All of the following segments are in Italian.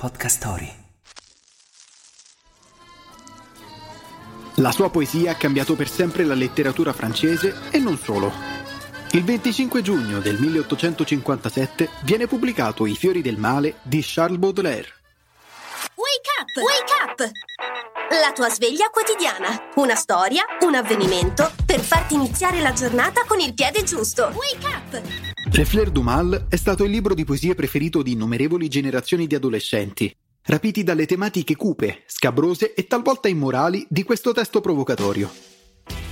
Podcast Story. La sua poesia ha cambiato per sempre la letteratura francese e non solo. Il 25 giugno del 1857 viene pubblicato I fiori del male di Charles Baudelaire. Wake up! Wake up! La tua sveglia quotidiana. Una storia, un avvenimento per farti iniziare la giornata con il piede giusto. Wake up! Le Fleurs du Mal è stato il libro di poesie preferito di innumerevoli generazioni di adolescenti, rapiti dalle tematiche cupe, scabrose e talvolta immorali di questo testo provocatorio.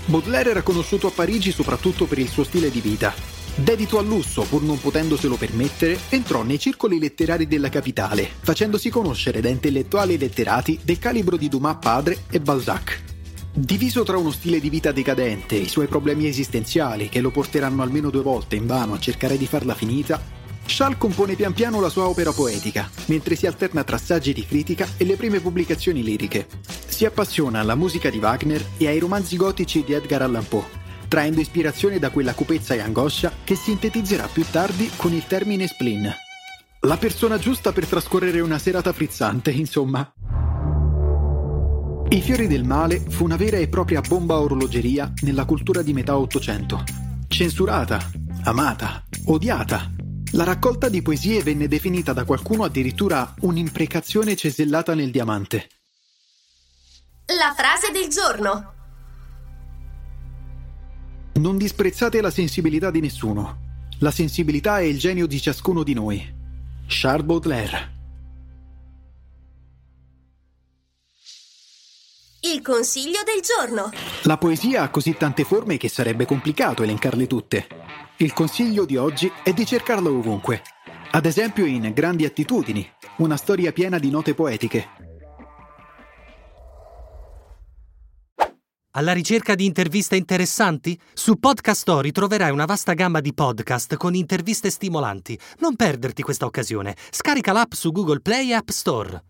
Baudelaire era conosciuto a Parigi soprattutto per il suo stile di vita. Dedito al lusso, pur non potendoselo permettere, entrò nei circoli letterari della capitale, facendosi conoscere da intellettuali e letterati del calibro di Dumas padre e Balzac. Diviso tra uno stile di vita decadente e i suoi problemi esistenziali che lo porteranno almeno due volte in vano a cercare di farla finita, Charles compone pian piano la sua opera poetica, mentre si alterna tra saggi di critica e le prime pubblicazioni liriche. Si appassiona alla musica di Wagner e ai romanzi gotici di Edgar Allan Poe, traendo ispirazione da quella cupezza e angoscia che sintetizzerà più tardi con il termine spleen. La persona giusta per trascorrere una serata frizzante, insomma. I fiori del male fu una vera e propria bomba orologeria nella cultura di metà Ottocento. Censurata, amata, odiata. La raccolta di poesie venne definita da qualcuno addirittura un'imprecazione cesellata nel diamante. La frase del giorno. Non disprezzate la sensibilità di nessuno. La sensibilità è il genio di ciascuno di noi. Charles Baudelaire. Il consiglio del giorno. La poesia ha così tante forme che sarebbe complicato elencarle tutte. Il consiglio di oggi è di cercarla ovunque. Ad esempio in Grandi attitudini, una storia piena di note poetiche. Alla ricerca di interviste interessanti? Su Podcast Story troverai una vasta gamma di podcast con interviste stimolanti. Non perderti questa occasione. Scarica l'app su Google Play e App Store.